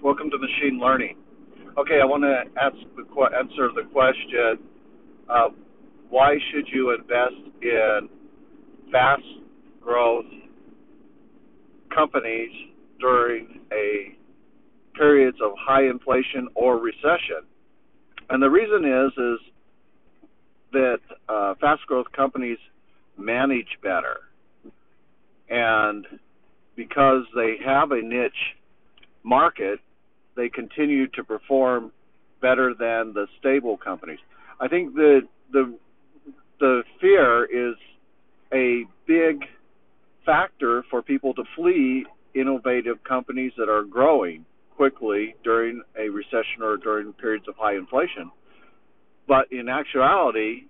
Welcome to machine learning. Okay, I want to ask the answer the question: uh, Why should you invest in fast growth companies during a periods of high inflation or recession? And the reason is is that uh, fast growth companies manage better, and because they have a niche market, they continue to perform better than the stable companies. I think the the the fear is a big factor for people to flee innovative companies that are growing quickly during a recession or during periods of high inflation. But in actuality,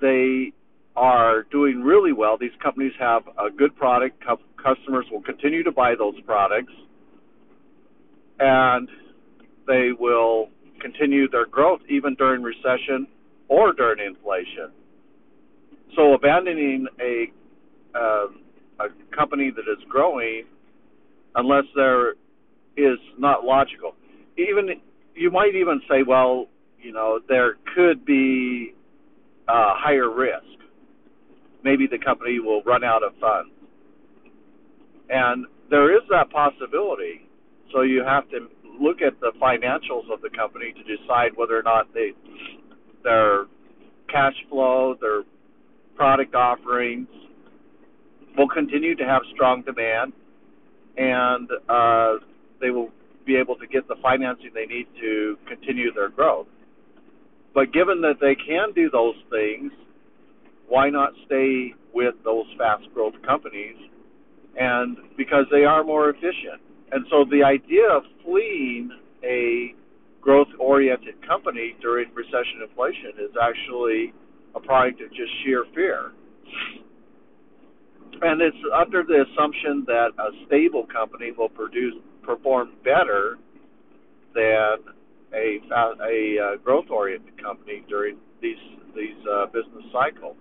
they are doing really well. These companies have a good product. Customers will continue to buy those products and they will continue their growth even during recession or during inflation. So abandoning a uh, a company that is growing, unless there is not logical. Even you might even say, well, you know, there could be a higher risk. Maybe the company will run out of funds, and there is that possibility. So you have to look at the financials of the company to decide whether or not they their cash flow, their product offerings will continue to have strong demand, and uh, they will be able to get the financing they need to continue their growth. But given that they can do those things, why not stay with those fast growth companies? And because they are more efficient. And so the idea of fleeing a growth oriented company during recession inflation is actually a product of just sheer fear. And it's under the assumption that a stable company will produce perform better than a a uh, growth oriented company during these these uh, business cycles.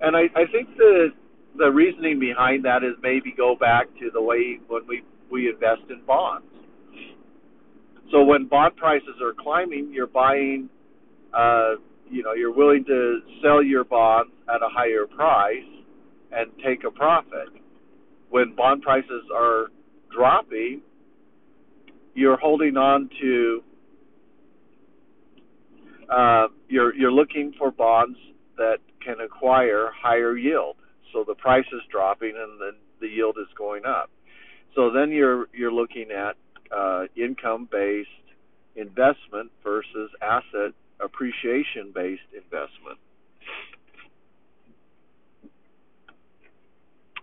And I, I think the the reasoning behind that is maybe go back to the way when we we invest in bonds. So when bond prices are climbing, you're buying, uh, you know, you're willing to sell your bonds at a higher price and take a profit. When bond prices are dropping, you're holding on to, uh, you're you're looking for bonds that can acquire higher yield so the price is dropping and the yield is going up. So then you're you're looking at uh, income-based investment versus asset appreciation-based investment.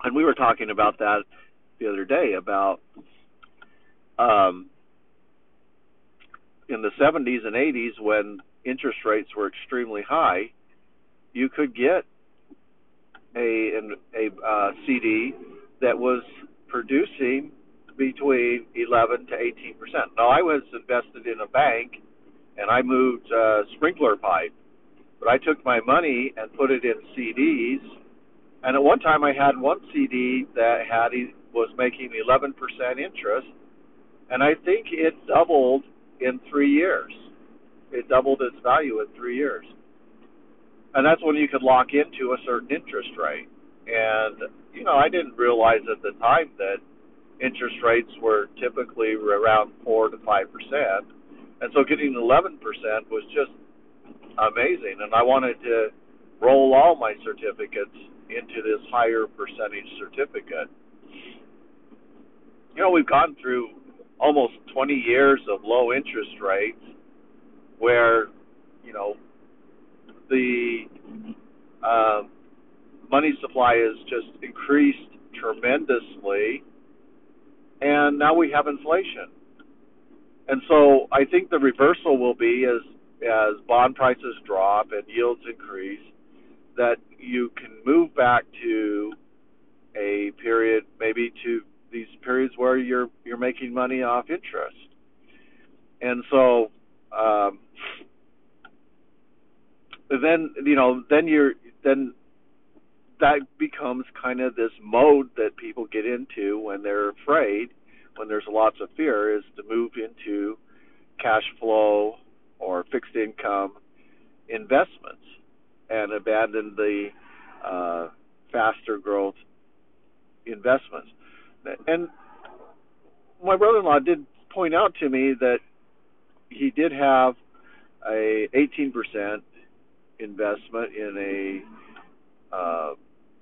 And we were talking about that the other day about um, in the 70s and 80s when interest rates were extremely high, you could get a a uh, CD that was producing between 11 to 18 percent. Now I was invested in a bank, and I moved uh, sprinkler pipe, but I took my money and put it in CDs. And at one time, I had one CD that had was making 11 percent interest, and I think it doubled in three years. It doubled its value in three years and that's when you could lock into a certain interest rate. And you know, I didn't realize at the time that interest rates were typically around four to five percent, and so getting eleven percent was just amazing. And I wanted to roll all my certificates into this higher percentage certificate. You know, we've gone through almost 20 years of low interest rates where, you know, the uh, money supply has just increased tremendously, and now we have inflation. And so I think the reversal will be as as bond prices drop and yields increase, that you can move back to a period, maybe to these periods where you're you're making money off interest. And so um, then you know then you're then that becomes kind of this mode that people get into when they're afraid when there's lots of fear is to move into cash flow or fixed income investments and abandon the uh, faster growth investments. And my brother-in-law did point out to me that he did have a 18% investment in a uh,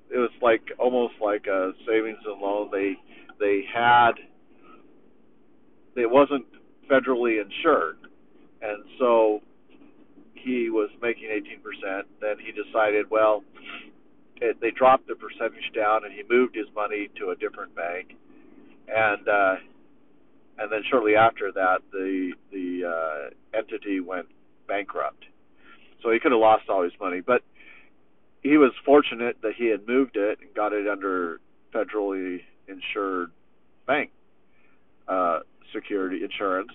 it was like almost like a savings and loan. They they had it wasn't federally insured. And so he was making 18% then he decided well it, they dropped the percentage down and he moved his money to a different bank. And uh and then shortly after that the the uh entity went bankrupt so he could have lost all his money. But he was fortunate that he had moved it and got it under federally insured bank uh security insurance.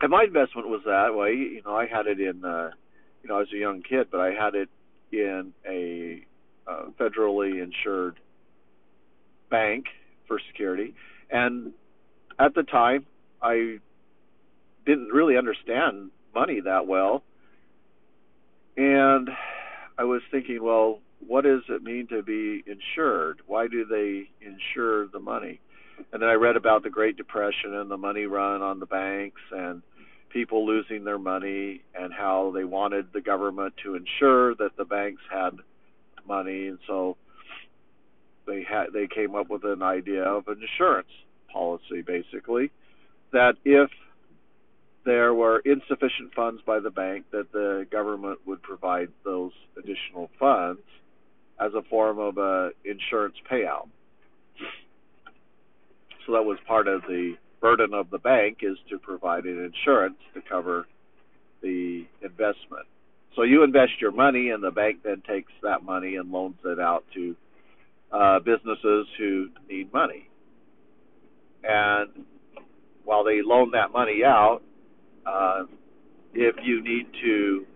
And my investment was that way. You know i had it in uh you know i was a young kid but i had it in a uh, federally insured bank for security. And at the time, I didn't really understand money that well. And I was thinking, well, what does it mean to be insured? Why do they insure the money? And then I read about the Great Depression and the money run on the banks and people losing their money and how they wanted the government to ensure that the banks had money and so they had they came up with an idea of an insurance policy basically that if there were insufficient funds by the bank that the government would provide those additional funds as a form of a insurance payout so that was part of the burden of the bank is to provide an insurance to cover the investment. So you invest your money, and the bank then takes that money and loans it out to uh, businesses who need money. And while they loan that money out, uh, if you need to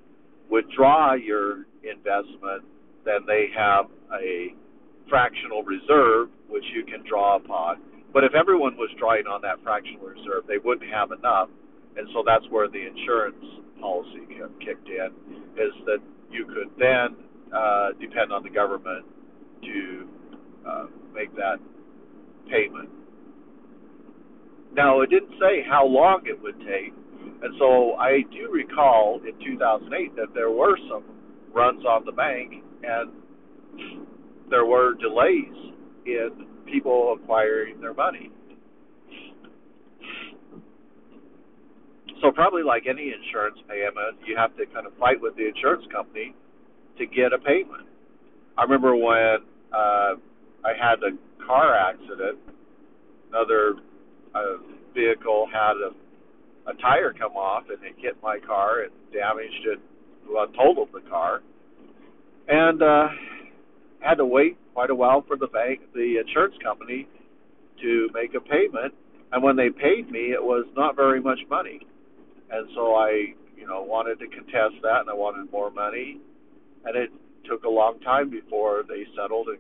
withdraw your investment, then they have a fractional reserve which you can draw upon but if everyone was drawing on that fractional reserve, they wouldn't have enough, and so that's where the insurance policy kicked in. Is that you could then uh, depend on the government to uh, make that payment. Now, it didn't say how long it would take, and so I do recall in 2008 that there were some runs on the bank, and there were delays in people acquiring their money. So probably like any insurance payment, you have to kind of fight with the insurance company to get a payment. I remember when uh, I had a car accident, another uh, vehicle had a a tire come off and it hit my car and damaged it, well, totaled the car, and uh, had to wait quite a while for the bank, the insurance company, to make a payment. And when they paid me, it was not very much money. And so I, you know, wanted to contest that, and I wanted more money. And it took a long time before they settled and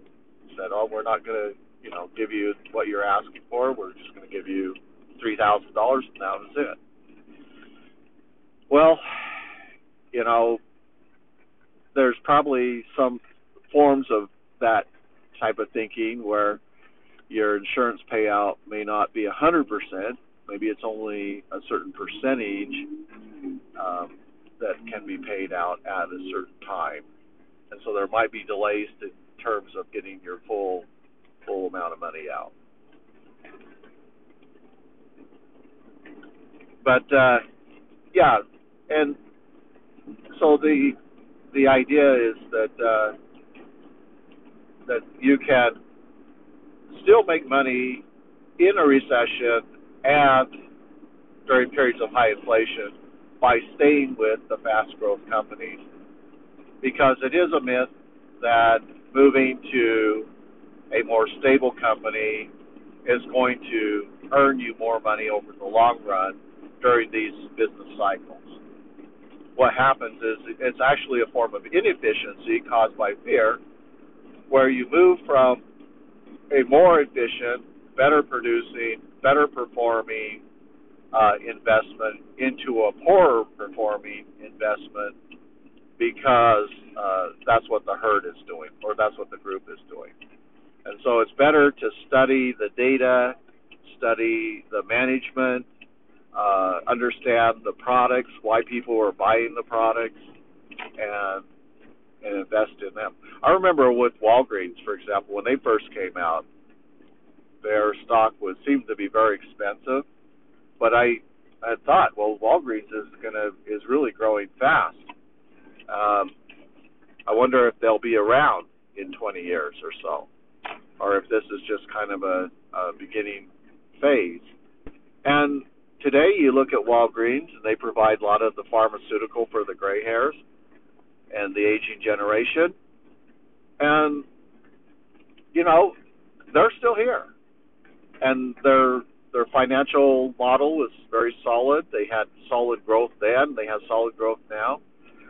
said, "Oh, we're not going to, you know, give you what you're asking for. We're just going to give you three thousand dollars, and that was it." Well, you know, there's probably some forms of that type of thinking where your insurance payout may not be a hundred percent, maybe it's only a certain percentage um, that can be paid out at a certain time, and so there might be delays in terms of getting your full full amount of money out. But uh, yeah, and so the the idea is that uh, that you can still make money in a recession and during periods of high inflation by staying with the fast growth companies because it is a myth that moving to a more stable company is going to earn you more money over the long run during these business cycles. What happens is it's actually a form of inefficiency caused by fear where you move from a more efficient better producing, better performing uh, investment into a poorer performing investment because uh, that's what the herd is doing or that's what the group is doing. And so it's better to study the data, study the management, uh, understand the products, why people are buying the products, and and invest in them. I remember with Walgreens, for example, when they first came out, their stock was seemed to be very expensive, but I I thought, well, Walgreens is gonna is really growing fast. Um, I wonder if they'll be around in 20 years or so, or if this is just kind of a, a beginning phase. And today, you look at Walgreens, and they provide a lot of the pharmaceutical for the gray hairs and the aging generation. And you know, they're still here, and their their financial model is very solid. They had solid growth then. They have solid growth now,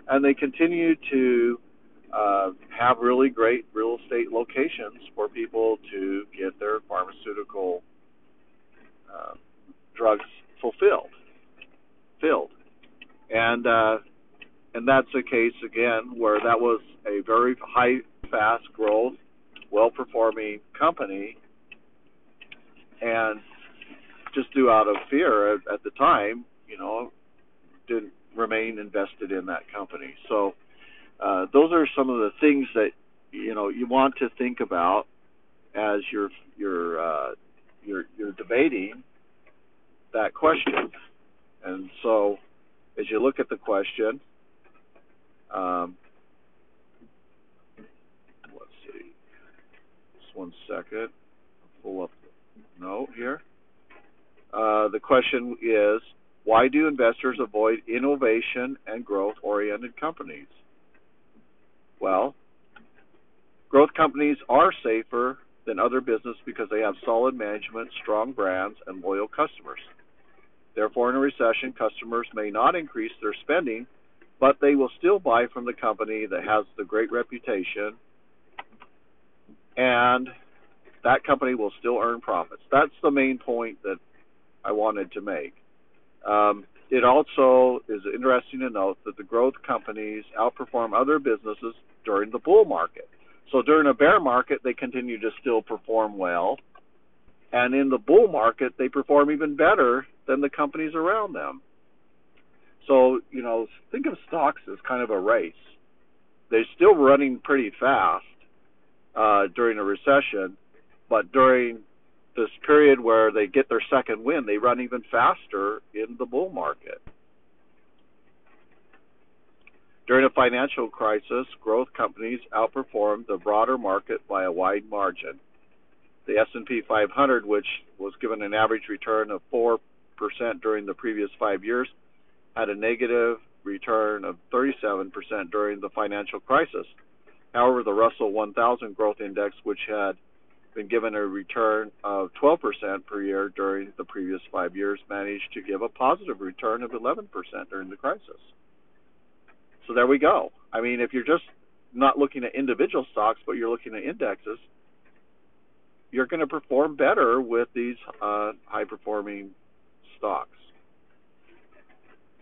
and they continue to uh, have really great real estate locations for people to get their pharmaceutical and uh, and that's a case again where that was a very high, fast growth, well performing company, and just due out of fear at, at the time, you know, didn't remain invested in that company. So uh, those are some of the things that you know you want to think about as you're you're uh, you're you're debating that question. And so, as you look at the question, um, let's see. Just one second. Pull up the note here. Uh, the question is why do investors avoid innovation and growth oriented companies? Well, growth companies are safer than other business because they have solid management, strong brands, and loyal customers. Therefore, in a recession, customers may not increase their spending but they will still buy from the company that has the great reputation and that company will still earn profits. That's the main point that I wanted to make. Um, it also is interesting to note that the growth companies outperform other businesses during the bull market. So during a bear market, they continue to still perform well. And in the bull market, they perform even better than the companies around them. So, you know, think of stocks as kind of a race. They're still running pretty fast uh, during a recession, but during this period where they get their second win, they run even faster in the bull market. During a financial crisis, growth companies outperformed the broader market by a wide margin. The S&P 500, which was given an average return of 4% during the previous 5 years, had a negative return of 37% during the financial crisis. However, the Russell 1000 Growth Index, which had been given a return of 12% per year during the previous five years, managed to give a positive return of 11% during the crisis. So there we go. I mean, if you're just not looking at individual stocks, but you're looking at indexes, you're going to perform better with these uh, high performing stocks.